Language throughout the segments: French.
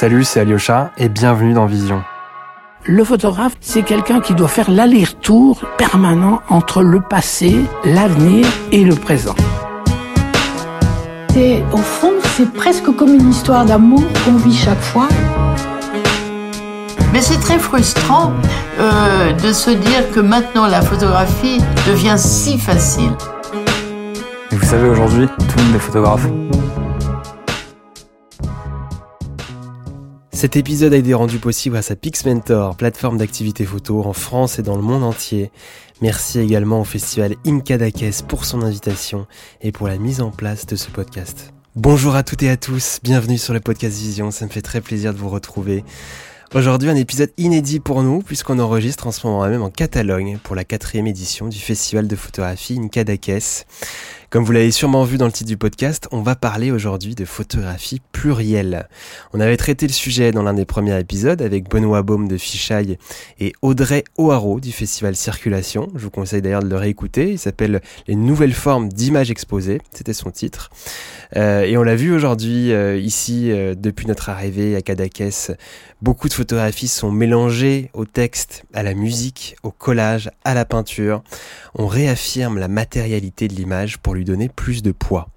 Salut, c'est Alyosha et bienvenue dans Vision. Le photographe, c'est quelqu'un qui doit faire l'aller-retour permanent entre le passé, l'avenir et le présent. Et au fond, c'est presque comme une histoire d'amour qu'on vit chaque fois. Mais c'est très frustrant euh, de se dire que maintenant la photographie devient si facile. Et vous savez, aujourd'hui, tout le monde est photographe. Cet épisode a été rendu possible grâce à PixMentor, plateforme d'activité photo en France et dans le monde entier. Merci également au festival Incadakes pour son invitation et pour la mise en place de ce podcast. Bonjour à toutes et à tous, bienvenue sur le podcast Vision, ça me fait très plaisir de vous retrouver. Aujourd'hui, un épisode inédit pour nous, puisqu'on enregistre en ce moment même en Catalogne pour la quatrième édition du festival de photographie Incadakes. Comme vous l'avez sûrement vu dans le titre du podcast, on va parler aujourd'hui de photographie plurielle. On avait traité le sujet dans l'un des premiers épisodes avec Benoît Baume de Fichaille et Audrey O'Haraud du festival Circulation. Je vous conseille d'ailleurs de le réécouter. Il s'appelle Les nouvelles formes d'images exposées. C'était son titre. Euh, et on l'a vu aujourd'hui euh, ici euh, depuis notre arrivée à Cadaquès. Beaucoup de photographies sont mélangées au texte, à la musique, au collage, à la peinture. On réaffirme la matérialité de l'image pour lui donner plus de poids.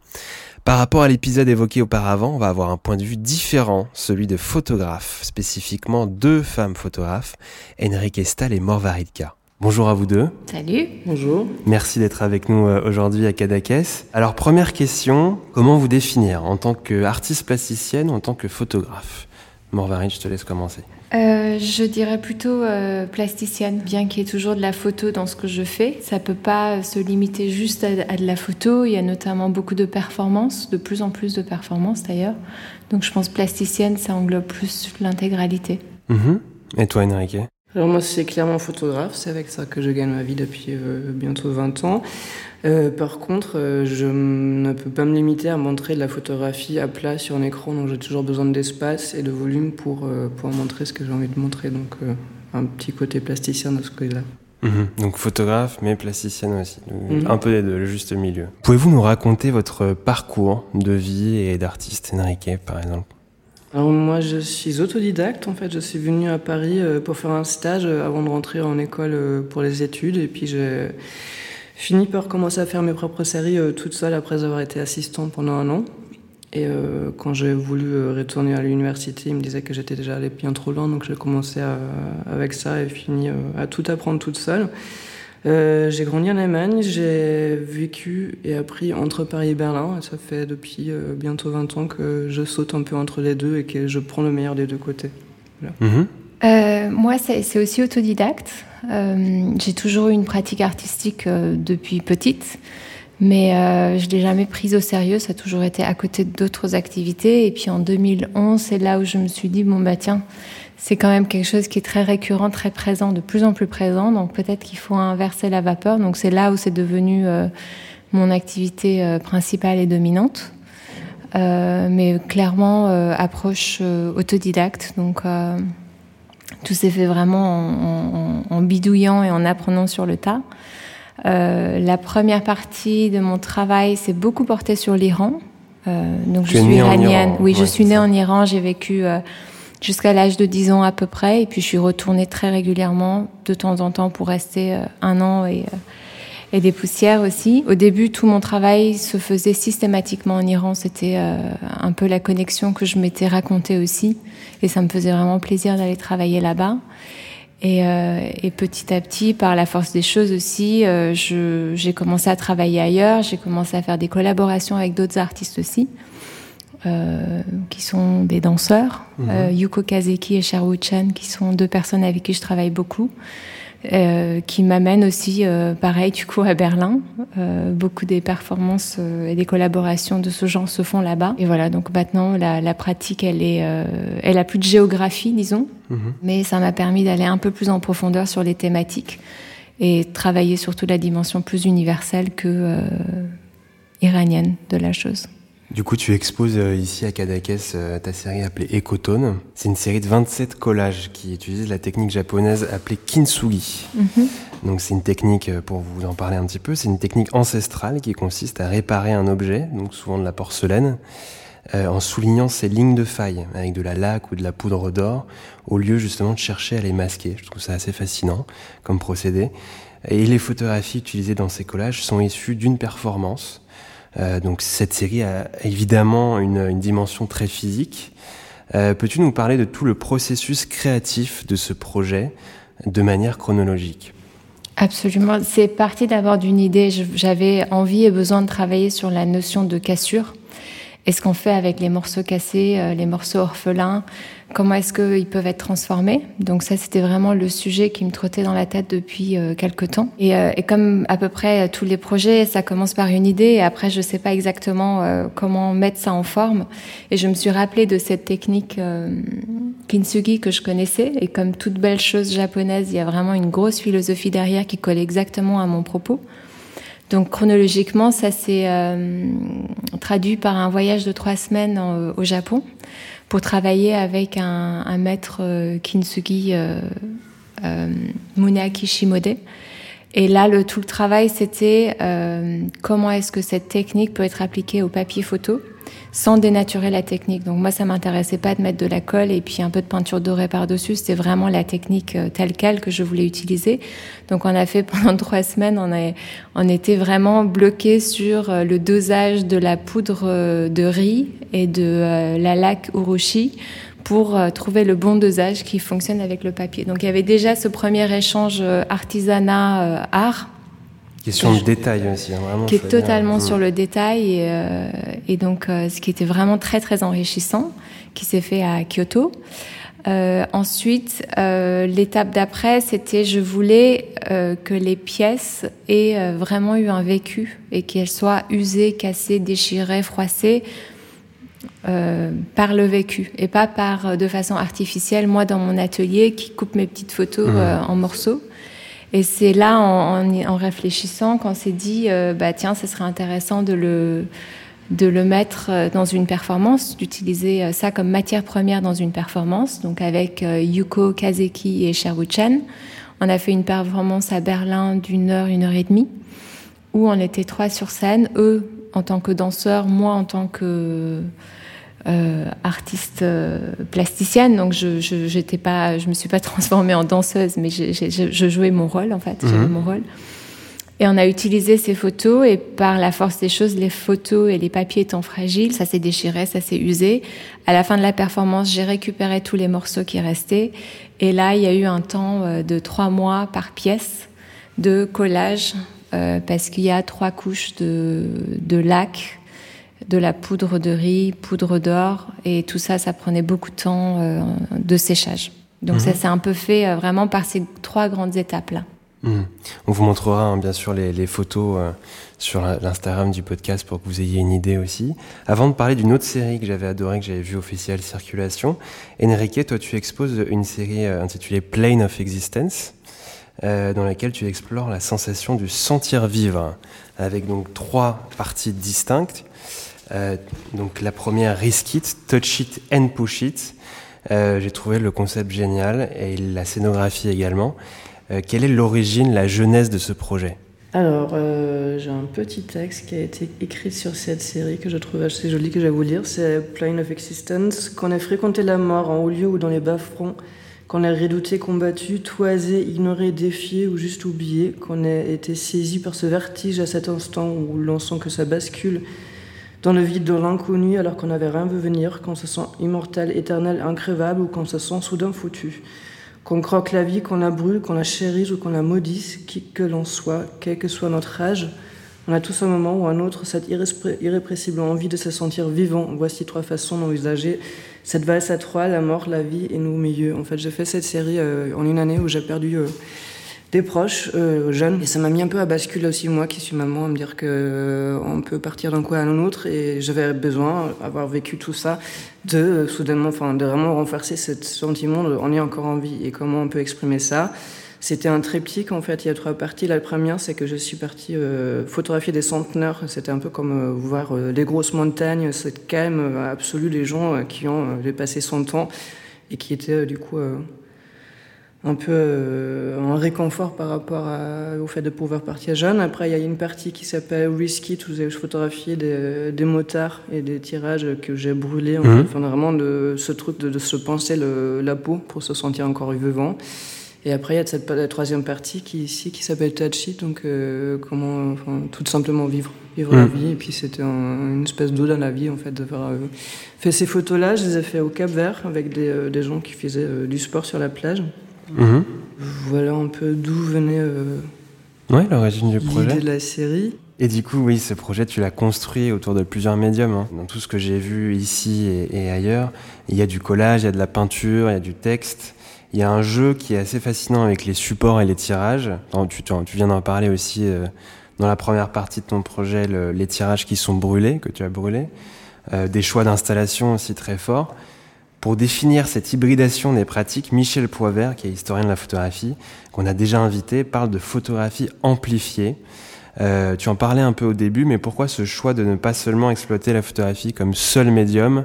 Par rapport à l'épisode évoqué auparavant, on va avoir un point de vue différent, celui de photographes, spécifiquement deux femmes photographes, Enrique Stahl et Morvaridka. Bonjour à vous deux. Salut. Bonjour. Merci d'être avec nous euh, aujourd'hui à Cadaquès. Alors première question, comment vous définir en tant qu'artiste plasticienne ou en tant que photographe? Morvarid, je te laisse commencer. Euh, je dirais plutôt euh, plasticienne, bien qu'il y ait toujours de la photo dans ce que je fais. Ça peut pas se limiter juste à, de la photo. Il y a notamment beaucoup de performances, de plus en plus de performances d'ailleurs. Donc je pense plasticienne, ça englobe plus l'intégralité. Mhm. Et toi, Enrique? Alors moi c'est clairement photographe, c'est avec ça que je gagne ma vie depuis euh, bientôt 20 ans. Euh, par contre, euh, je ne peux pas me limiter à montrer de la photographie à plat sur un écran, donc j'ai toujours besoin d'espace et de volume pour pouvoir montrer ce que j'ai envie de montrer. Donc un petit côté plasticien de ce côté-là. Mhm. Donc photographe, mais plasticienne aussi. Mhm. Un peu des deux, le juste milieu. Pouvez-vous nous raconter votre parcours de vie et d'artiste, Enrique, par exemple? Alors moi je suis autodidacte en fait, je suis venue à Paris euh, pour faire un stage euh, avant de rentrer en école euh, pour les études et puis j'ai fini par commencer à faire mes propres séries toute seule après avoir été assistante pendant un an. Et quand j'ai voulu retourner à l'université, ils me disaient que j'étais déjà allé bien trop loin, donc j'ai commencé avec ça et fini à tout apprendre toute seule. Euh, j'ai grandi en Allemagne, j'ai vécu et appris entre Paris et Berlin. Et ça fait depuis euh, bientôt 20 ans que je saute un peu entre les deux et que je prends le meilleur des deux côtés. Mhm. Euh, moi, c'est aussi autodidacte. J'ai toujours eu une pratique artistique depuis petite, mais je ne l'ai jamais prise au sérieux. Ça a toujours été à côté d'autres activités. Et puis en 2011, c'est là où je me suis dit, bon, bah tiens, c'est quand même quelque chose qui est très récurrent, très présent, de plus en plus présent. Donc peut-être qu'il faut inverser la vapeur. Donc c'est là où c'est devenu euh, mon activité euh, principale et dominante. Euh, mais clairement, approche autodidacte. Donc tout s'est fait vraiment en, bidouillant et en apprenant sur le tas. la première partie de mon travail s'est beaucoup portée sur l'Iran. donc je suis iranienne. Oui, je suis née en Iran. J'ai vécu jusqu'à l'âge de 10 ans à peu près. Et puis je suis retournée très régulièrement, de temps en temps, pour rester euh, un an et, euh, et des poussières aussi. Au début, tout mon travail se faisait systématiquement en Iran. C'était euh, un peu la connexion que je m'étais racontée aussi. Et ça me faisait vraiment plaisir d'aller travailler là-bas. Et, et, petit à petit, par la force des choses aussi, euh, j'ai commencé à travailler ailleurs, j'ai commencé à faire des collaborations avec d'autres artistes aussi. Euh, qui sont des danseurs, mhm. euh, Yuko Kazeki et Sherwood Chan, qui sont deux personnes avec qui je travaille beaucoup, euh, qui m'amènent aussi, pareil, du coup, à Berlin. beaucoup des performances et des collaborations de ce genre se font là-bas. Et voilà, donc maintenant, la, pratique, elle est, elle a plus de géographie, disons, mhm. mais ça m'a permis d'aller un peu plus en profondeur sur les thématiques et travailler surtout la dimension plus universelle que iranienne de la chose. Du coup, tu exposes euh, ici à Cadaquès euh, ta série appelée Ecotone. C'est une série de 27 collages qui utilisent la technique japonaise appelée kintsugi. Mhm. Donc c'est une technique, euh, pour vous en parler un petit peu, c'est une technique ancestrale qui consiste à réparer un objet, donc souvent de la porcelaine, en soulignant ces lignes de faille avec de la laque ou de la poudre d'or, au lieu justement de chercher à les masquer. Je trouve ça assez fascinant comme procédé. Et les photographies utilisées dans ces collages sont issues d'une performance. Euh, donc cette série a évidemment une, dimension très physique. Euh, Peux-tu nous parler de tout le processus créatif de ce projet de manière chronologique? Absolument. C'est parti d'abord d'une idée. J'avais envie et besoin de travailler sur la notion de cassure. Et ce qu'on fait avec les morceaux cassés, euh, les morceaux orphelins, comment est-ce qu'ils peuvent être transformés? Donc ça, c'était vraiment le sujet qui me trottait dans la tête depuis euh, quelques temps. Et, euh, et, comme à peu près tous les projets, ça commence par une idée et après, je sais pas exactement comment mettre ça en forme. Et je me suis rappelé de cette technique kintsugi que je connaissais. Et comme toute belle chose japonaise, il y a vraiment une grosse philosophie derrière qui colle exactement à mon propos. Donc chronologiquement, ça s'est euh, traduit par un voyage de trois semaines au Japon pour travailler avec un, un maître euh, kintsugi euh, euh, Muneaki Shimode. Et là, le, tout le travail, c'était euh, comment est-ce que cette technique peut être appliquée au papier photo sans dénaturer la technique. Donc moi, ça m'intéressait pas de mettre de la colle et puis un peu de peinture dorée par-dessus. C'était vraiment la technique euh, telle quelle que je voulais utiliser. Donc on a fait pendant trois semaines, on, a, on était vraiment bloqué sur euh, le dosage de la poudre de riz et de euh, la laque urushi pour euh, trouver le bon dosage qui fonctionne avec le papier. Donc il y avait déjà ce premier échange euh, artisanat-art. Question de détail aussi, hein, vraiment. Qui est totalement dire. sur le détail et, euh, et donc euh, ce qui était vraiment très très enrichissant, qui s'est fait à Kyoto. Euh, ensuite, euh, l'étape d'après, c'était je voulais euh, que les pièces aient vraiment eu un vécu et qu'elles soient usées, cassées, déchirées, froissées euh, par le vécu et pas par de façon artificielle. Moi, dans mon atelier, qui coupe mes petites photos mmh. euh, en morceaux. Et c'est là, en, en, en réfléchissant, qu'on s'est dit, euh, bah tiens, ce serait intéressant de le de le mettre dans une performance, d'utiliser ça comme matière première dans une performance. Donc avec euh, Yuko Kazeki et Sherwood Chen, on a fait une performance à Berlin d'une heure, une heure et demie, où on était trois sur scène, eux en tant que danseurs, moi en tant que euh, artiste euh, plasticienne, donc je j'étais pas, je me suis pas transformée en danseuse, mais je, je, je jouais mon rôle en fait, j'avais mon rôle. Et on a utilisé ces photos et par la force des choses, les photos et les papiers étant fragiles, ça s'est déchiré, ça s'est usé. À la fin de la performance, j'ai récupéré tous les morceaux qui restaient. Et là, il y a eu un temps euh, de trois mois par pièce de collage euh, parce qu'il y a trois couches de, de lac de la poudre de riz, poudre d'or, et tout ça, ça prenait beaucoup de temps euh, de séchage. Donc mmh. ça s'est un peu fait euh, vraiment par ces trois grandes étapes-là. Mmh. On vous montrera hein, bien sûr les, les photos euh, sur l'Instagram du podcast pour que vous ayez une idée aussi. Avant de parler d'une autre série que j'avais adorée, que j'avais vue au Festival Circulation, Enrique, toi tu exposes une série intitulée Plane of Existence, euh, dans laquelle tu explores la sensation du sentir vivre, avec donc trois parties distinctes. Euh, donc la première, Risk It, Touch It and Push It. Euh, J'ai trouvé le concept génial et la scénographie également. Euh, quelle est l'origine, la jeunesse de ce projet? Alors, j'ai un petit texte qui a été écrit sur cette série que je trouve assez joli, que je vais vous lire. C'est Plane of Existence. Qu'on ait fréquenté la mort en haut lieu ou dans les bas-fronts, qu'on ait redouté, combattu, toisé, ignoré, défié ou juste oublié, qu'on ait été saisi par ce vertige à cet instant où l'on sent que ça bascule dans le vide de l'inconnu alors qu'on n'avait rien vu venir, qu'on se sent immortel, éternel, increvable ou qu'on se sent soudain foutu. Qu'on croque la vie, qu'on la brûle, qu'on la chérisse ou qu'on la maudisse, qui que l'on soit, quel que soit notre âge, on a tous un moment ou un autre cette irrépressible envie de se sentir vivant. Voici trois façons d'envisager cette valse à trois, la mort, la vie et nous au milieu. En fait, j'ai fait cette série euh, en une année où j'ai perdu euh, des proches euh, jeunes et ça m'a mis un peu à basculer aussi moi qui suis maman à me dire que euh, on peut partir d'un coup à un autre. Et j'avais besoin avoir vécu tout ça de euh, soudainement enfin de vraiment renforcer ce sentiment de on est encore en vie. Et comment on peut exprimer ça? C'était un triptyque en fait il y a trois parties. La première c'est que je suis partie euh, photographier des centenaires. C'était un peu comme euh, voir euh, les grosses montagnes cette calme absolue des gens qui ont dépassé 100 ans et qui étaient du coup un peu euh, un réconfort par rapport au fait de pouvoir partir jeune. Après, il y a une partie qui s'appelle Risky, où je photographié des, des, motards et des tirages que j'ai brûlés. En mhm. fait. vraiment de ce truc de, se penser la peau pour se sentir encore vivant. Et après, il y a cette la troisième partie qui ici qui s'appelle Touchy, donc euh, comment, enfin, tout simplement vivre, vivre la mhm. vie. Et puis c'était une espèce d'eau dans la vie en fait de faire euh, fait ces photos-là. Je les ai fait au Cap Vert avec des, des gens qui faisaient du sport sur la plage. Mhm. Voilà un peu d'où venait euh, l'origine du projet de la série. Et du coup, oui, ce projet, tu l'as construit autour de plusieurs médiums. Hein. Dans tout ce que j'ai vu ici et, ailleurs, il y a du collage, il y a de la peinture, il y a du texte. Il y a un jeu qui est assez fascinant avec les supports et les tirages. tu, tu, viens d'en parler aussi euh, dans la première partie de ton projet, les tirages qui sont brûlés, que tu as brûlés. Euh, des choix d'installation aussi très forts. Pour définir cette hybridation des pratiques, Michel Poivert, qui est historien de la photographie, qu'on a déjà invité, parle de photographie amplifiée. Euh, tu en parlais un peu au début, mais pourquoi ce choix de ne pas seulement exploiter la photographie comme seul médium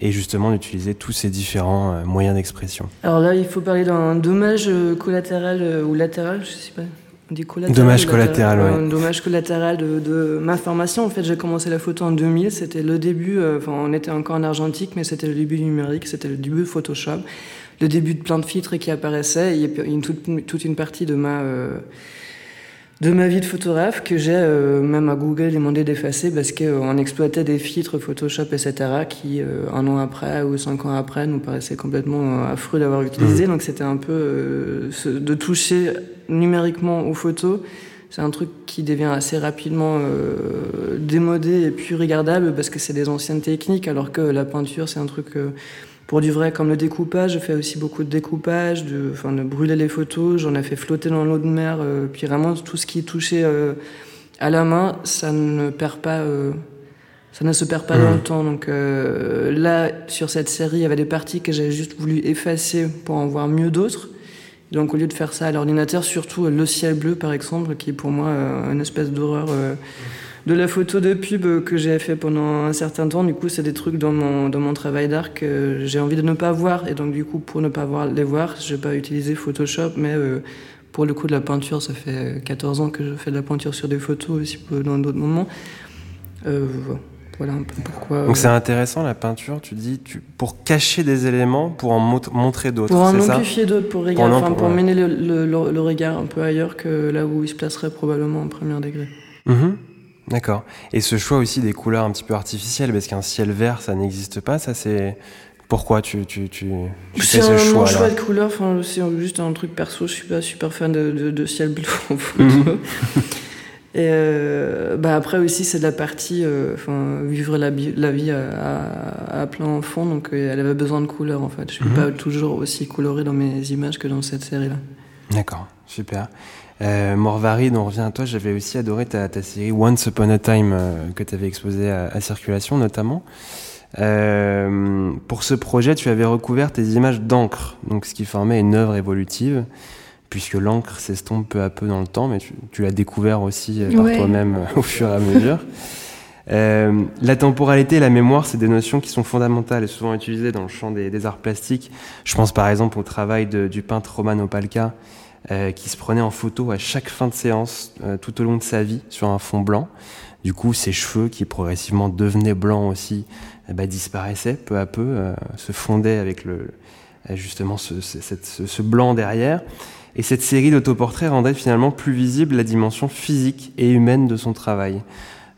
et justement d'utiliser tous ces différents euh, moyens d'expression? Alors là, il faut parler d'un dommage euh, collatéral ou latéral, je sais pas dommage collatéral, Un dommage collatéral de, ma formation. En fait, j'ai commencé la photo en 2000. C'était le début, euh, enfin, on était encore en argentique, mais c'était le début du numérique, c'était le début de Photoshop, le début de plein de filtres qui apparaissaient. il y a une, toute, toute, une partie de ma, euh, de ma vie de photographe que j'ai euh, même à Google demandé d'effacer parce qu'on exploitait des filtres Photoshop, etc., qui, un an après ou cinq ans après, nous paraissaient complètement affreux d'avoir utilisé. Mmh. Donc, c'était un peu de toucher numériquement aux photos, c'est un truc qui devient assez rapidement euh, démodé et plus regardable parce que c'est des anciennes techniques, alors que la peinture, c'est un truc euh, pour du vrai, comme le découpage. Je fais aussi beaucoup de découpage, de, enfin, de brûler les photos. J'en ai fait flotter dans l'eau de mer. Euh, puis vraiment, tout ce qui est touché à la main, ça ne perd pas. ça ne se perd pas dans le temps. Donc là, sur cette série, il y avait des parties que j'avais juste voulu effacer pour en voir mieux d'autres. Donc au lieu de faire ça à l'ordinateur, surtout euh, le ciel bleu par exemple, qui est pour moi euh, une espèce d'horreur euh, de la photo de pub que j'ai fait pendant un certain temps. Du coup, c'est des trucs dans mon, dans mon travail d'art que j'ai envie de ne pas voir. Et donc du coup, pour ne pas voir, les voir, je vais pas utiliser Photoshop, mais pour le coup de la peinture, ça fait 14 ans que je fais de la peinture sur des photos aussi dans d'autres moments. Voilà. Voilà un peu pourquoi. Donc c'est intéressant la peinture, tu dis, tu, pour cacher des éléments, pour en montrer d'autres. Pour en amplifier d'autres, pour, pour, mener le, regard un peu ailleurs que là où il se placerait probablement en premier degré. Mhm. D'accord. Et ce choix aussi des couleurs un petit peu artificielles, parce qu'un ciel vert, ça n'existe pas, ça c'est. Pourquoi tu, tu, tu, fais ce choix C'est un choix de couleur, enfin, c'est juste un truc perso, je suis pas super fan de, de, ciel bleu en photo. Et euh, bah après aussi, c'est de la partie, euh, enfin, vivre la, la vie à, à, plein fond, donc euh, elle avait besoin de couleurs en fait. Je suis mhm. pas toujours aussi coloré dans mes images que dans cette série-là. D'accord, super. Euh, Morvari, on revient à toi. J'avais aussi adoré ta, ta, série Once Upon a Time que tu avais exposée à, à, Circulation notamment. pour ce projet, tu avais recouvert tes images d'encre, donc ce qui formait une œuvre évolutive puisque l'encre s'estompe peu à peu dans le temps, mais tu, l'as découvert aussi euh, par toi-même euh, au fur et à mesure. Euh, la temporalité et la mémoire, c'est des notions qui sont fondamentales et souvent utilisées dans le champ des, arts plastiques. Je pense par exemple au travail du peintre Romano Palca, qui se prenait en photo à chaque fin de séance, tout au long de sa vie, sur un fond blanc. Du coup, ses cheveux, qui progressivement devenaient blancs aussi, eh ben, disparaissaient peu à peu, se fondaient avec le, justement ce, blanc derrière. Et cette série d'autoportraits rendait finalement plus visible la dimension physique et humaine de son travail.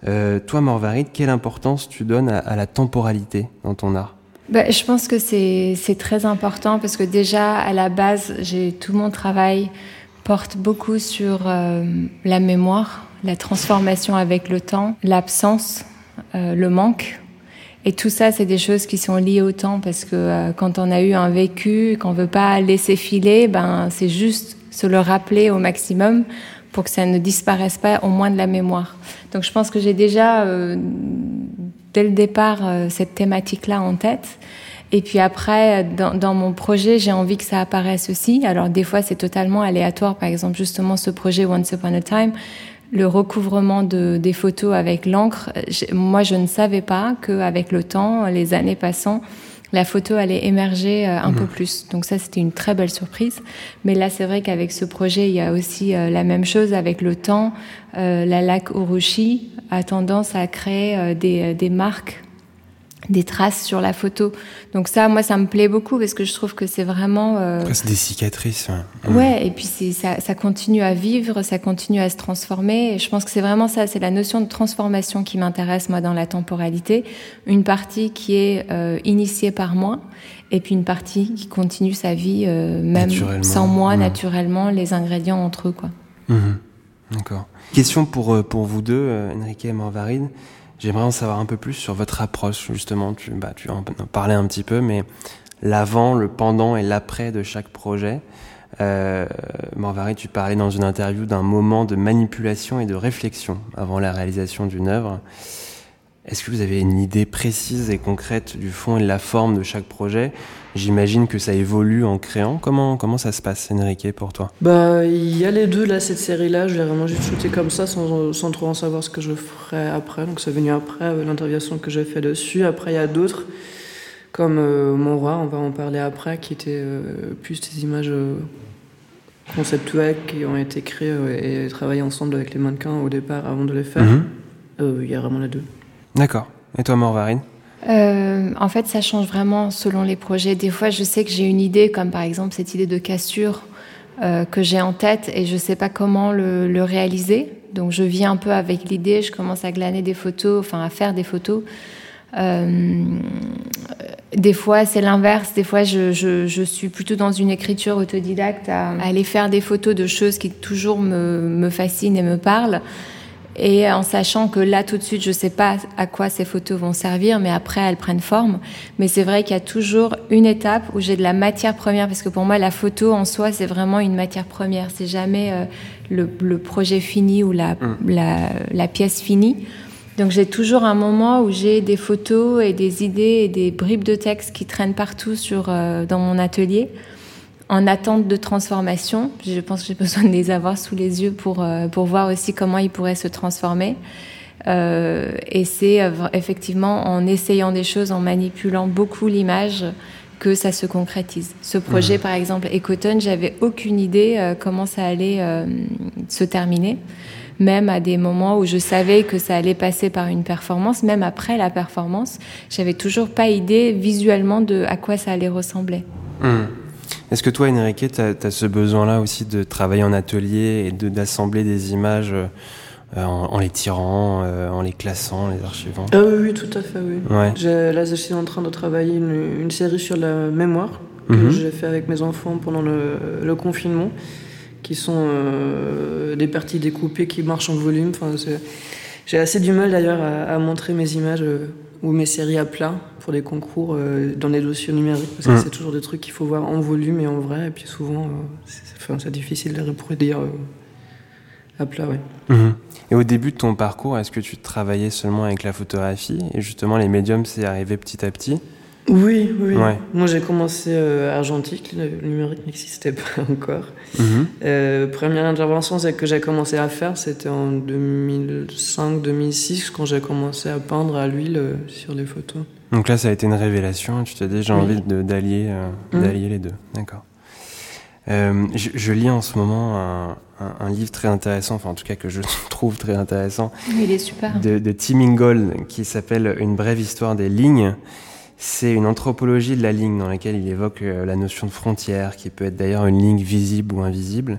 Euh, toi, Morvarid, quelle importance tu donnes à, la temporalité dans ton art? Bah, Je pense que c'est très important parce que déjà, à la base, tout mon travail porte beaucoup sur euh, la mémoire, la transformation avec le temps, l'absence, euh, le manque. Et tout ça, c'est des choses qui sont liées au temps parce que euh, quand on a eu un vécu, qu'on veut pas laisser filer, ben c'est juste se le rappeler au maximum pour que ça ne disparaisse pas au moins de la mémoire. Donc je pense que j'ai déjà euh, dès le départ euh, cette thématique-là en tête. Et puis après, dans, mon projet, j'ai envie que ça apparaisse aussi. Alors des fois, c'est totalement aléatoire. Par exemple, justement, ce projet Once Upon a Time, le recouvrement de, des photos avec l'encre, moi je ne savais pas qu'avec le temps, les années passant, la photo allait émerger euh, un peu Mhm. plus. Donc ça, c'était une très belle surprise. Mais là, c'est vrai qu'avec ce projet, il y a aussi euh, la même chose avec le temps. Euh, la lac Orochi a tendance à créer euh, des, des marques, des traces sur la photo. Donc ça, moi, ça me plaît beaucoup parce que je trouve que c'est vraiment... euh, Presque des cicatrices. ouais. Ouais, et puis c'est, ça, ça continue à vivre, ça continue à se transformer. Et je pense que c'est vraiment ça, c'est la notion de transformation qui m'intéresse, moi, dans la temporalité. Une partie qui est euh, initiée par moi, et puis une partie qui continue sa vie, euh, même sans moi, ouais. naturellement, les ingrédients entre eux, quoi. Mhm. D'accord. Question pour, pour vous deux, Enrique et Morvaride. J'aimerais en savoir un peu plus sur votre approche, justement. Tu, bah, tu en parlais un petit peu, mais l'avant, le pendant et l'après de chaque projet. Euh, tu parlais dans une interview d'un moment de manipulation et de réflexion avant la réalisation d'une œuvre. Est-ce que vous avez une idée précise et concrète du fond et de la forme de chaque projet? J'imagine que ça évolue en créant. Comment, comment ça se passe, Enrique, pour toi? Bah, il y a les deux, là, cette série-là. Je l'ai vraiment juste shooté comme ça, sans, sans trop en savoir ce que je ferais après. Donc, c'est venu après, euh, l'intervention que j'ai fait dessus. Après, il y a d'autres, comme euh, Mon Roi, on va en parler après, qui étaient euh, plus des images euh, conceptuelles qui ont été créées euh, et travaillées ensemble avec les mannequins au départ, avant de les faire. Mhm. Il y a vraiment les deux. D'accord. Et toi, Morvarine Euh, en fait, ça change vraiment selon les projets. Des fois, je sais que j'ai une idée, comme par exemple cette idée de cassure euh, que j'ai en tête et je sais pas comment le, le réaliser. Donc, je viens un peu avec l'idée, je commence à glaner des photos, enfin à faire des photos. Euh, des fois, c'est l'inverse. Des fois, je, je, je suis plutôt dans une écriture autodidacte à, à aller faire des photos de choses qui toujours me, me fascinent et me parlent. Et en sachant que là, tout de suite, je sais pas à quoi ces photos vont servir, mais après, elles prennent forme. Mais c'est vrai qu'il y a toujours une étape où j'ai de la matière première, parce que pour moi, la photo en soi, c'est vraiment une matière première. C'est jamais euh, le, le projet fini ou la, la, la pièce finie. Donc j'ai toujours un moment où j'ai des photos et des idées et des bribes de texte qui traînent partout sur, euh, dans mon atelier en attente de transformation. Je pense que j'ai besoin de les avoir sous les yeux pour, euh, pour voir aussi comment ils pourraient se transformer. Euh, et c'est euh, effectivement en essayant des choses, en manipulant beaucoup l'image que ça se concrétise. Ce projet, par exemple, Ecotone, j'avais aucune idée euh, comment ça allait euh, se terminer. Même à des moments où je savais que ça allait passer par une performance, même après la performance, j'avais toujours pas idée visuellement de à quoi ça allait ressembler. Hmm. Est-ce que toi, Enrique, tu as, ce besoin-là aussi de travailler en atelier et de- d'assembler des images euh, en, en les tirant, euh, en les classant, les archivant? Ah oui, oui, tout à fait, oui. Ouais. Là, je suis en train de travailler une, une série sur la mémoire que Mhm. j'ai fait avec mes enfants pendant le, le confinement, qui sont euh, des parties découpées qui marchent en volume. Enfin, j'ai assez du mal d'ailleurs à, à montrer mes images ou mes séries à plat pour les concours euh, dans les dossiers numériques, parce que c'est toujours des trucs qu'il faut voir en volume et en vrai, et puis souvent, euh, c'est difficile de reproduire euh, à plat, ouais. Mhm. Et au début de ton parcours, est-ce que tu travaillais seulement avec la photographie et justement les médiums, c'est arrivé petit à petit? Oui, oui. Ouais. Moi, j'ai commencé euh, argentique, le numérique n'existait pas encore. Mhm. Euh, première intervention que j'ai commencé à faire, c'était en 2005-2006 quand j'ai commencé à peindre à l'huile euh, sur les photos. Donc là, ça a été une révélation. Tu t'es dit, j'ai Oui. envie de- d'allier d'allier les deux. D'accord. Euh, je, je lis en ce moment un, un- un livre très intéressant, enfin en tout cas que je trouve très intéressant, Il est super. de, de Tim Ingold qui s'appelle Une brève histoire des lignes. C'est une anthropologie de la ligne dans laquelle il évoque euh, la notion de frontière, qui peut être d'ailleurs une ligne visible ou invisible.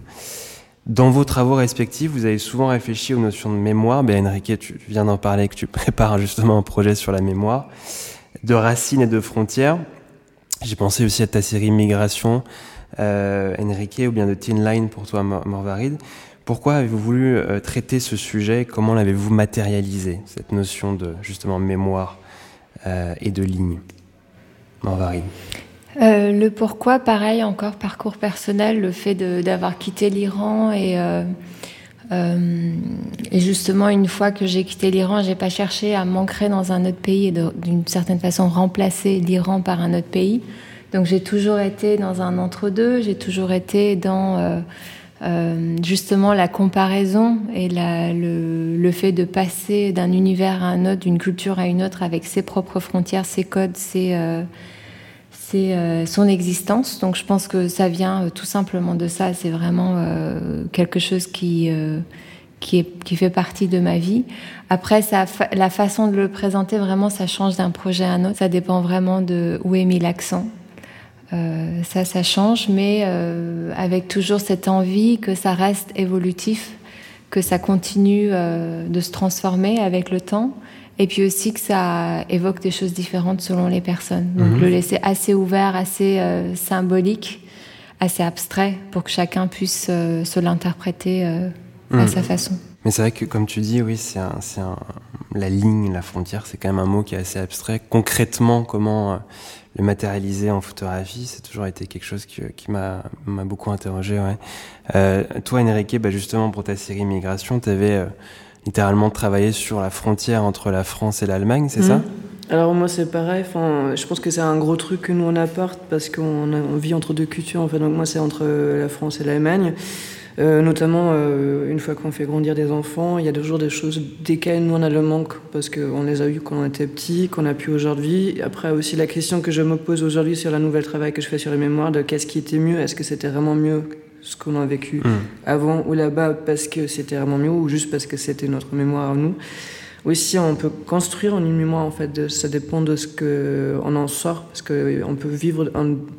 Dans vos travaux respectifs, vous avez souvent réfléchi aux notions de mémoire. Ben, Enrique, tu viens d'en parler, que tu prépares justement un projet sur la mémoire, de racines et de frontières. J'ai pensé aussi à ta série Migration, euh, Enrique, ou bien de Teen Line pour toi, Mor- Morvaride. Pourquoi avez-vous voulu euh, traiter ce sujet? Comment l'avez-vous matérialisé, cette notion de justement mémoire? Et de ligne Morvaride. Euh, le pourquoi, pareil, encore parcours personnel, le fait d'avoir quitté l'Iran et, euh, euh, et justement une fois que j'ai quitté l'Iran, j'ai pas cherché à m'ancrer dans un autre pays et d'une certaine façon remplacer l'Iran par un autre pays. Donc j'ai toujours été dans un entre-deux, j'ai toujours été dans euh, justement la comparaison et le, fait de passer d'un univers à un autre, d'une culture à une autre avec ses propres frontières, ses codes, ses, euh, c'est euh, son existence. Donc je pense que ça vient euh, tout simplement de ça. C'est vraiment euh, quelque chose qui, qui, est, qui fait partie de ma vie. Après, ça, la façon de le présenter, vraiment, ça change d'un projet à un autre. Ça dépend vraiment de où est mis l'accent. Ça, ça change, mais avec toujours cette envie que ça reste évolutif, que ça continue de se transformer avec le temps et puis aussi que ça évoque des choses différentes selon les personnes. Donc mhm. le laisser assez ouvert, assez euh, symbolique, assez abstrait pour que chacun puisse euh, se l'interpréter euh, à mhm. sa façon. Mais c'est vrai que comme tu dis, oui, c'est un, un, la ligne, la frontière, c'est quand même un mot qui est assez abstrait. Concrètement, comment le matérialiser en photographie, c'est toujours été quelque chose qui, m'a beaucoup interrogé. Ouais. toi, Enrique, bah justement pour ta série Migration, tu avais littéralement travailler sur la frontière entre la France et l'Allemagne, c'est ça? Mhm. alors moi c'est pareil, je pense que c'est un gros truc que nous on apporte parce qu'on vit entre deux cultures en fait. Donc moi c'est entre la France et l'Allemagne. Euh, notamment, euh, une fois qu'on fait grandir des enfants, il y a toujours des choses desquelles nous on a le manque parce qu'on les a eues quand on était petit, qu'on a pu aujourd'hui. Après aussi la question que je me pose aujourd'hui sur la nouvelle travail que je fais sur les mémoires de qu'est-ce qui était mieux, est-ce que c'était vraiment mieux ce qu'on a vécu hmm. avant ou là-bas parce que c'était vraiment mieux ou juste parce que c'était notre mémoire à nous. Aussi, on peut construire une mémoire en fait. ça dépend de ce que on en sort parce que on peut vivre,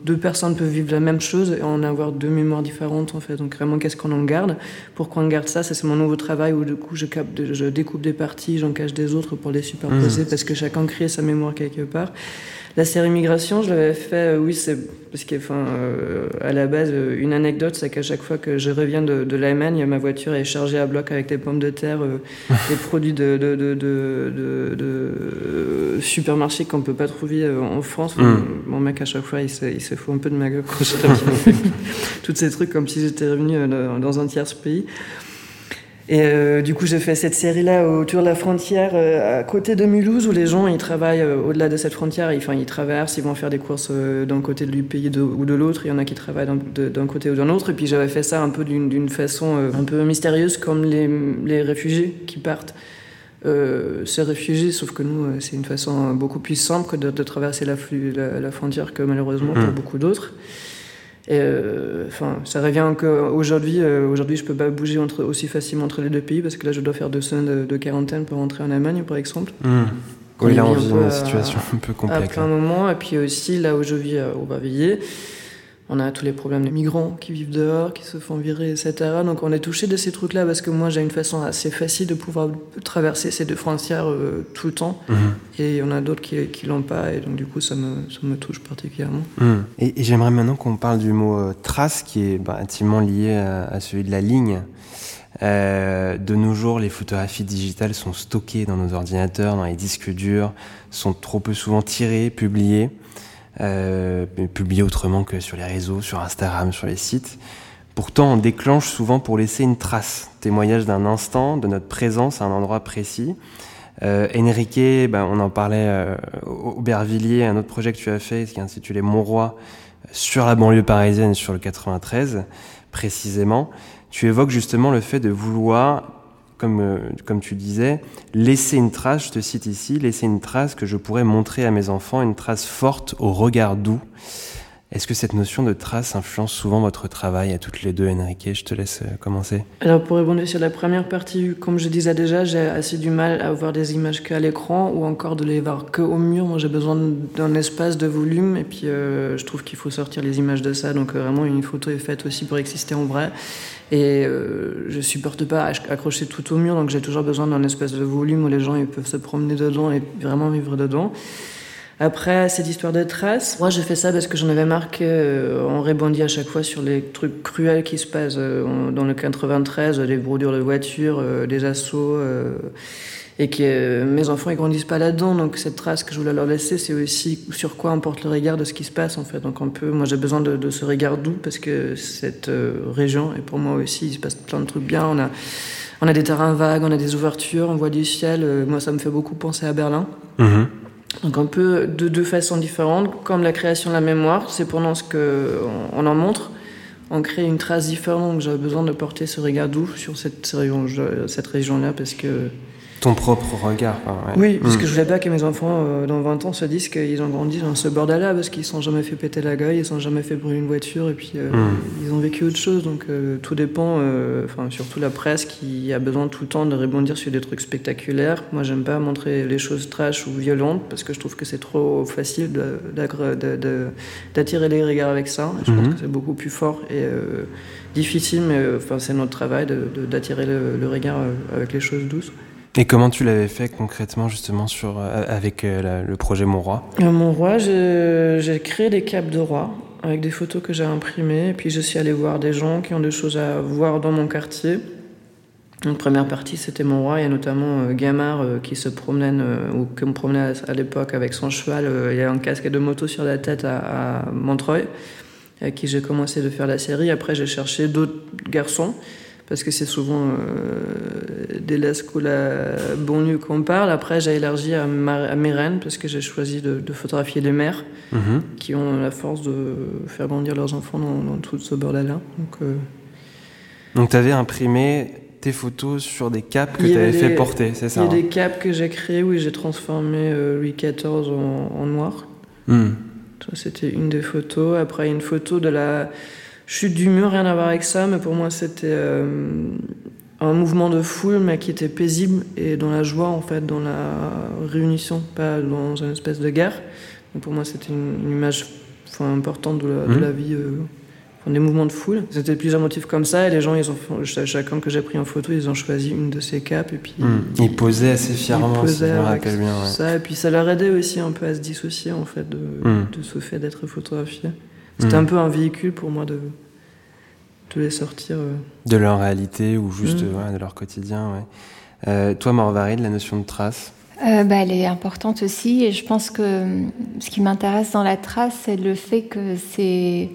deux personnes peuvent vivre la même chose et en avoir deux mémoires différentes en fait. Donc vraiment, qu'est-ce qu'on en garde? Pourquoi on garde ça? C'est mon nouveau travail où du coup je, je découpe des parties, j'en cache des autres pour les superposer hmm. parce que chacun crée sa mémoire quelque part. La série Migration, je l'avais fait, euh, oui, c'est parce qu'à enfin, euh, à la base, euh, une anecdote, c'est qu'à chaque fois que je reviens de, de l'Allemagne, ma voiture est chargée à bloc avec des pommes de terre, des produits de, de, de, de supermarché qu'on peut pas trouver en France. Mm. Mon mec, à chaque fois, il se, il se fout un peu de ma gueule quand je Tous ces trucs comme si j'étais revenu dans un tiers pays. Et euh, du coup, j'ai fait cette série-là autour de la frontière, euh, à côté de Mulhouse, où les gens ils travaillent euh, au-delà de cette frontière. Ils, enfin, ils traversent, ils vont faire des courses d'un côté du pays ou de l'autre. Il y en a qui travaillent d'un côté ou d'un autre. Et puis j'avais fait ça un peu d'une façon un peu mystérieuse, comme les, les réfugiés qui partent. se réfugier, sauf que nous, c'est une façon beaucoup plus simple que de, de traverser la, la, la, frontière que malheureusement pour mmh. beaucoup d'autres. Et euh, enfin, ça revient qu'aujourd'hui, euh, aujourd'hui, je peux pas bouger entre, aussi facilement entre les deux pays parce que là, je dois faire deux semaines de, quarantaine pour rentrer en Allemagne, par exemple. Mmh. Oui, là, on vit une situation un peu complexe. À plein moment, et puis aussi là où je vis au Bavilliers, on a tous les problèmes des migrants qui vivent dehors, qui se font virer, etc. Donc on est touché de ces trucs-là parce que moi j'ai une façon assez facile de pouvoir traverser ces deux frontières euh, tout le temps. Mhm. Et il y en a d'autres qui, qui l'ont pas et donc du coup ça me, ça me touche particulièrement. Mhm. Et, j'aimerais maintenant qu'on parle du mot euh, trace qui est bah, intimement lié à, celui de la ligne. Euh, de nos jours, les photographies digitales sont stockées dans nos ordinateurs, dans les disques durs, sont trop peu souvent tirées, publiées euh, publié autrement que sur les réseaux, sur Instagram, sur les sites. Pourtant, on déclenche souvent pour laisser une trace, témoignage d'un instant, de notre présence à un endroit précis. Euh, Enrique, ben, on en parlait euh, au Bervilliers, un autre projet que tu as fait, qui est intitulé Mon Roi, sur la banlieue parisienne, sur le 93, précisément. Tu évoques justement le fait de vouloir comme, euh, comme tu disais, laisser une trace, je te cite ici, laisser une trace que je pourrais montrer à mes enfants, une trace forte au regard doux. Est-ce que cette notion de trace influence souvent votre travail à toutes les deux, Enrique? Je te laisse euh, commencer. Alors pour répondre sur la première partie, comme je disais déjà, j'ai assez du mal à voir des images qu'à l'écran ou encore de les voir qu'au mur. Moi j'ai besoin d'un espace de volume et puis euh, je trouve qu'il faut sortir les images de ça. Donc vraiment une photo est faite aussi pour exister en vrai. Et euh, je supporte pas accrocher tout au mur, donc j'ai toujours besoin d'un espèce de volume où les gens peuvent se promener dedans et vraiment vivre dedans. Après, cette histoire de traces, moi j'ai fait ça parce que j'en avais marqué, euh, on rebondit à chaque fois sur les trucs cruels qui se passent euh, dans le 93, les brodures de voitures, euh, des assauts et que euh, mes enfants ils grandissent pas là-dedans. Donc cette trace que je voulais leur laisser, c'est aussi sur quoi on porte le regard de ce qui se passe en fait. Donc un peu, moi j'ai besoin de, ce regard doux parce que cette euh, région et pour moi aussi il se passe plein de trucs bien. On a on a des terrains vagues, on a des ouvertures, on voit du ciel. Euh, moi ça me fait beaucoup penser à Berlin. Mm-hmm. Donc un peu de deux façons différentes, comme la création de la mémoire, c'est pendant ce que on, en montre on crée une trace différente. Donc j'avais besoin de porter ce regard doux sur cette, cette région-là parce que ton propre regard. Oui, parce que mm. je voulais pas que mes enfants, euh, dans 20 ans, se disent qu'ils ont grandi dans ce bordel-là, parce qu'ils ne sont jamais fait péter la gueule, ils ne sont jamais fait brûler une voiture, et puis euh, mm. ils ont vécu autre chose. Donc euh, tout dépend, enfin surtout la presse qui a besoin tout le temps de rebondir sur des trucs spectaculaires. Moi, j'aime pas montrer les choses trash ou violentes, parce que je trouve que c'est trop facile d'attirer les regards avec ça. Je pense mm-hmm. que c'est beaucoup plus fort et difficile, mais enfin c'est notre travail d'attirer le regard avec les choses douces. Et comment tu l'avais fait concrètement justement sur, euh, avec euh, le projet Mon Roi? Euh, Mon Roi, j'ai créé des capes de roi avec des photos que j'ai imprimées. Et puis je suis allée voir des gens qui ont des choses à voir dans mon quartier. Une première partie, c'était mon roi. Il y a notamment Gamard qui se promène, ou qui me promenait à, l'époque avec son cheval. il y a un casque de moto sur la tête à Montreuil, avec qui j'ai commencé de faire la série. Après, j'ai cherché d'autres garçons parce que c'est souvent euh, des la banlieue qu'on parle. Après, j'ai élargi à, mes reines, parce que j'ai choisi de, photographier les mères mhm. qui ont la force de faire grandir leurs enfants dans, tout ce bordel-là. Donc, euh, Donc tu avais imprimé tes photos sur des capes que tu avais fait porter, c'est ça Il y a des hein capes que j'ai créées, oui, j'ai transformé euh, Louis XIV en, noir. Hmm. Ça, c'était une des photos. Après, une photo de la chute du mur, rien à voir avec ça, mais pour moi c'était euh, un mouvement de foule, mais qui était paisible et dans la joie en fait, dans la réunition, pas dans une espèce de guerre. Donc pour moi c'était une, image enfin, importante de la, mmh. vie. Euh, des mouvements de foule. C'était plusieurs motifs comme ça et les gens, ils ont, chacun que j'ai pris en photo, ils ont choisi une de ces capes et puis mmh. ils posaient assez fièrement. Ils posaient bien, ça et puis ça leur aidait aussi un peu à se dissocier en fait de, mmh. de ce fait d'être photographié. C'était un peu un véhicule pour moi de, les sortir. Euh. De leur réalité ou juste mm. de leur quotidien. Euh, toi, Morvaride, la notion de trace? Euh, bah, Elle est importante aussi. Et je pense que ce qui m'intéresse dans la trace, c'est le fait que c'est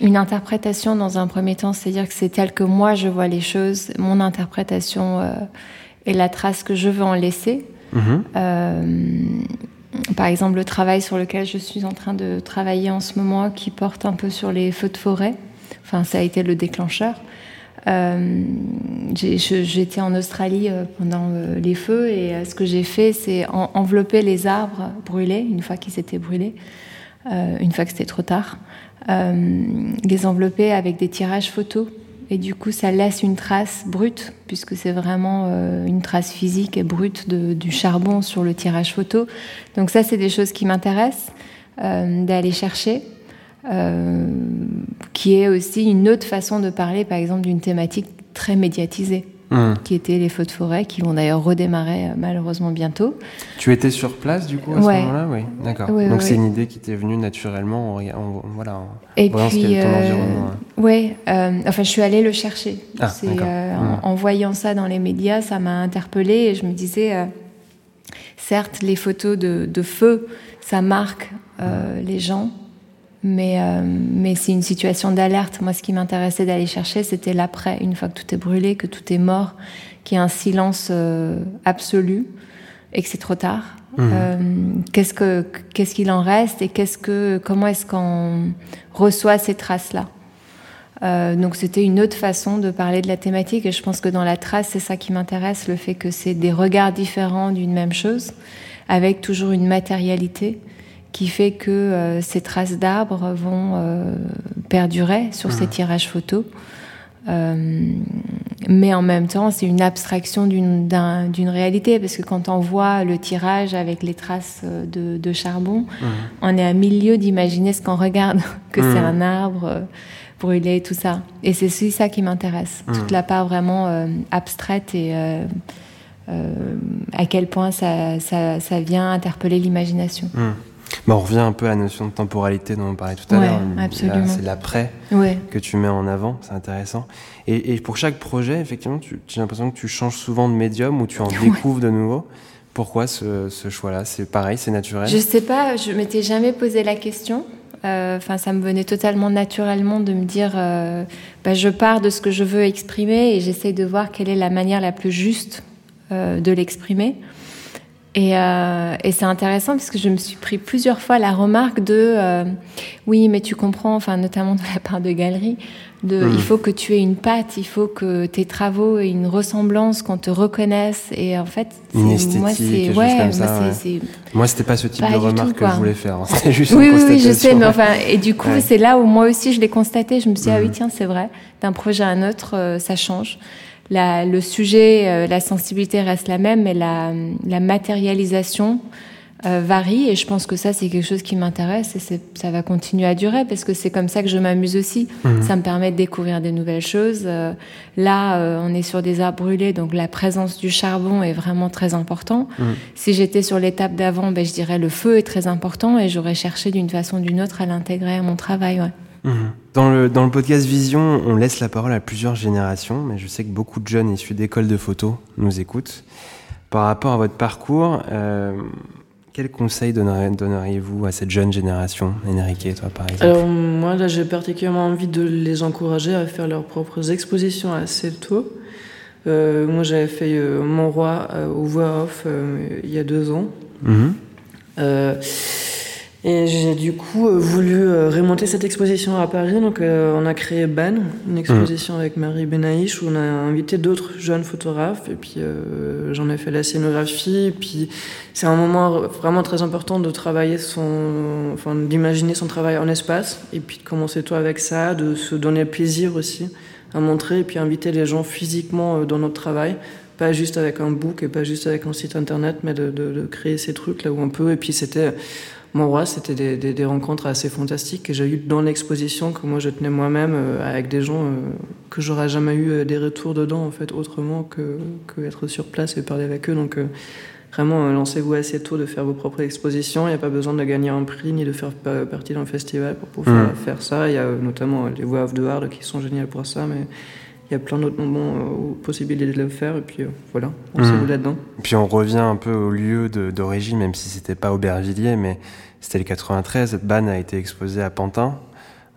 une interprétation dans un premier temps, c'est-à-dire que c'est tel que moi je vois les choses, mon interprétation et la trace que je veux en laisser. Mm-hmm. par exemple, le travail sur lequel je suis en train de travailler en ce moment, qui porte un peu sur les feux de forêt. Enfin, ça a été le déclencheur. Euh, j'étais en Australie euh, pendant euh, les feux et ce que j'ai fait, c'est envelopper les arbres brûlés, une fois qu'ils étaient brûlés, une fois que c'était trop tard, les envelopper avec des tirages photos. Et du coup, ça laisse une trace brute, puisque c'est vraiment une trace physique et brute du charbon sur le tirage photo. Donc ça, c'est des choses qui m'intéressent d'aller chercher. Euh, qui est aussi une autre façon de parler, par exemple, d'une thématique très médiatisée. Mmh. qui étaient les feux de forêt, qui vont d'ailleurs redémarrer euh, malheureusement bientôt. Tu étais sur place du coup à ce moment-là? Oui, d'accord. Donc c'est une idée qui t'est venue naturellement en, voilà, Et puis, euh, Ouais, enfin je suis allée le chercher. Ah, mmh. en, voyant ça dans les médias, ça m'a interpellée et je me disais, certes les photos de, de feu, ça marque les gens, mais, euh, mais c'est une situation d'alerte. Moi, ce qui m'intéressait d'aller chercher, c'était l'après, une fois que tout est brûlé, que tout est mort, qu'il y a un silence euh, absolu et que c'est trop tard. Mmh. Euh, qu'est-ce que qu'est-ce qu'il en reste et qu'est-ce que comment est-ce qu'on reçoit ces traces-là? Donc c'était une autre façon de parler de la thématique et je pense que dans la trace, c'est ça qui m'intéresse, le fait que c'est des regards différents d'une même chose, avec toujours une matérialité qui fait que euh, ces traces d'arbres vont euh, perdurer sur ces mmh. tirages photos. Euh, mais en même temps, c'est une abstraction d'une réalité, parce que quand on voit le tirage avec les traces de, charbon, mmh. on est à milieu d'imaginer ce qu'on regarde, que c'est mmh. un arbre brûlé, tout ça. Et c'est ça qui m'intéresse, toute la part vraiment abstraite et à quel point ça, ça, ça vient interpeller l'imagination. Bah, on revient un peu à la notion de temporalité dont on parlait tout à l'heure. C'est l'après que tu mets en avant, c'est intéressant. Et, pour chaque projet, effectivement, j'ai l'impression que tu changes souvent de médium ou tu en découvres de nouveau. Pourquoi ce, choix-là? C'est pareil, c'est naturel? Je sais pas, je m'étais jamais posé la question. Euh, ça me venait totalement naturellement de me dire, euh, bah, je pars de ce que je veux exprimer et j'essaye de voir quelle est la manière la plus juste euh, de l'exprimer. Et, euh, et c'est intéressant parce que je me suis pris plusieurs fois la remarque de euh, oui, mais tu comprends, enfin notamment de la part de galeries, de Mm. il faut que tu aies une patte, il faut que tes travaux aient une ressemblance, qu'on te reconnaisse. Et en fait, c'est- Une moi esthétique, c'est quelque chose ouais, comme moi, ça, c'est- ouais. c'est Moi, c'était pas ce type Pas de du tout, remarque que je voulais faire. hein. C'était juste oui, une oui, oui, je sais, mais enfin, et du coup, Ouais. c'est là où moi aussi je l'ai constaté. Je me suis dit, ah Mhm. oui, tiens, c'est vrai. D'un projet à un autre, euh, ça change. La, le sujet, euh, la sensibilité reste la même, mais la, la matérialisation euh, varie. Et je pense que ça, c'est quelque chose qui m'intéresse et ça va continuer à durer parce que c'est comme ça que je m'amuse aussi. Mhm. Ça me permet de découvrir des nouvelles choses. Euh, là, euh, on est sur des arbres brûlés, donc la présence du charbon est vraiment très important. Mhm. Si j'étais sur l'étape d'avant, ben, je dirais le feu est très important et j'aurais cherché d'une façon ou d'une autre à l'intégrer à mon travail. Ouais. Mhm. Dans le, dans le podcast Vision, on laisse la parole à plusieurs générations, mais je sais que beaucoup de jeunes issus d'écoles de photo nous écoutent. Par rapport à votre parcours, euh, quels conseils donneriez- donneriez-vous à cette jeune génération Enrique, toi par exemple? Alors moi là j'ai particulièrement envie de les encourager à faire leurs propres expositions assez tôt. Euh, moi j'avais fait euh, Mon Roi euh, au voix off euh, il y a deux ans. Mhm. Et j'ai du coup euh, voulu euh, remonter cette exposition à Paris. Donc euh, on a créé Ban, une exposition avec Marie Benaïch où on a invité d'autres jeunes photographes. Et puis euh, j'en ai fait la scénographie. Et puis c'est un moment vraiment très important de travailler son, enfin d'imaginer son travail en espace. Et puis de commencer toi avec ça, de se donner plaisir aussi à montrer et puis inviter les gens physiquement dans notre travail pas juste avec un book et pas juste avec un site internet, mais de, de, de créer ces trucs là où on peut. Et puis c'était, mon roi, c'était des, des, des rencontres assez fantastiques que j'ai eues dans l'exposition que moi je tenais moi-même euh, avec des gens euh, que j'aurais jamais eu euh, des retours dedans en fait autrement que, que être sur place et parler avec eux. Donc vraiment lancez-vous assez tôt de faire vos propres expositions. Il n'y a pas besoin de gagner un prix ni de faire pa- partie d'un festival pour pouvoir Mm. faire ça. Il y a notamment les Voix the Hard qui sont géniales pour ça, mais il y a plein d'autres moments euh, possibilités de le faire. Et puis euh, voilà, on s'est Mm. vous là-dedans. Puis on revient un peu au lieu d'origine, même si c'était pas Aubervilliers, mais c'était le 93. Ban a été exposé à Pantin.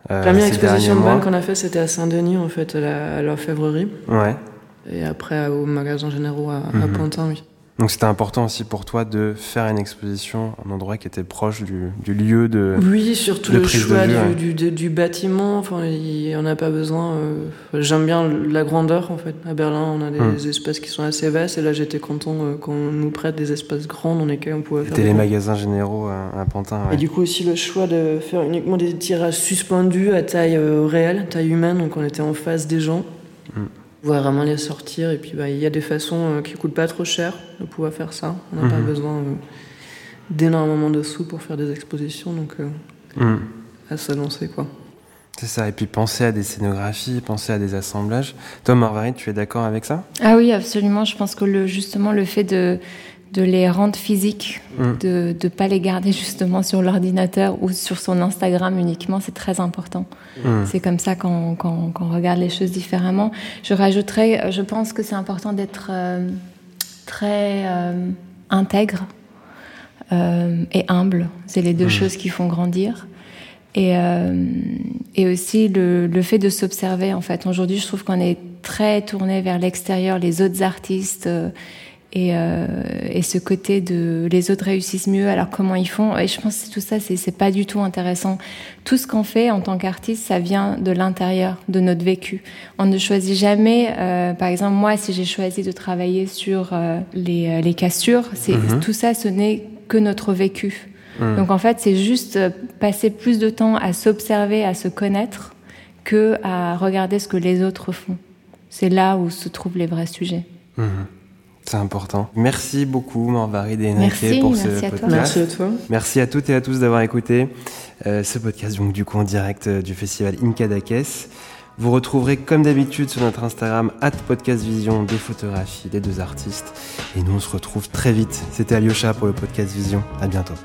euh, La première exposition de ban qu'on a fait, c'était à Saint-Denis, en fait, à l'orfèvrerie. Ouais. Et après, au magasin généraux à, à Mhm. Pantin, oui. Donc c'était important aussi pour toi de faire une exposition, un endroit qui était proche du, du lieu de. Oui, surtout de le choix vue, du, du, du- bâtiment. Enfin, il n'y en a pas besoin. euh, J'aime bien la grandeur, en fait. À Berlin, on a des Mm. espaces qui sont assez vastes. Et là, j'étais content euh, qu'on nous prête des espaces grands dans lesquels on pouvait faire. C'était les magasins généraux à, à Pantin. ouais. Et du coup aussi le choix de faire uniquement des tirages suspendus à taille euh, réelle, taille humaine, donc on était en face des gens. On va vraiment les sortir et puis bah, il y a des façons euh, qui coûtent pas trop cher de pouvoir faire ça. On n'a pas Mhm. besoin euh, d'énormément de sous pour faire des expositions, donc euh, Mm. à se lancer quoi. C'est ça. Et puis penser à des scénographies, penser à des assemblages. Toi, Marguerite, tu es d'accord avec ça? Ah oui, absolument. Je pense que le, justement le fait de, de les rendre physiques, Mm. de ne pas les garder justement sur l'ordinateur ou sur son Instagram uniquement, c'est très important. Mm. C'est comme ça qu'on regarde les choses différemment. Je rajouterais, euh, je pense que c'est important d'être euh, très euh, intègre euh, et humble. C'est les deux Mhm. choses qui font grandir. Et, et aussi le, le fait de s'observer, en fait. Aujourd'hui, je trouve qu'on est très tourné vers l'extérieur, les autres artistes. Euh, et, euh, et ce côté de les autres réussissent mieux, alors comment ils font Et je pense que tout ça, c'est pas du tout intéressant. Tout ce qu'on fait en tant qu'artiste, ça vient de l'intérieur, de notre vécu. On ne choisit jamais, euh, par exemple, moi, si j'ai choisi de travailler sur euh, les, les cassures, c'est Mhm. tout ça, ce n'est que notre vécu. Mm. Donc en fait, c'est juste passer plus de temps à s'observer, à se connaître, que à regarder ce que les autres font. C'est là où se trouvent les vrais sujets. Mhm. C'est important. Merci beaucoup, Marguerite et Enrique, pour merci ce à toi. podcast. Merci à toi. Merci à toutes et à tous d'avoir écouté euh, ce podcast, donc du coup en direct euh, du festival Incadakes. Vous retrouverez comme d'habitude sur notre Instagram @podcastvision des photographies des deux artistes. Et nous on se retrouve très vite. C'était Alyosha pour le podcast Vision. À bientôt.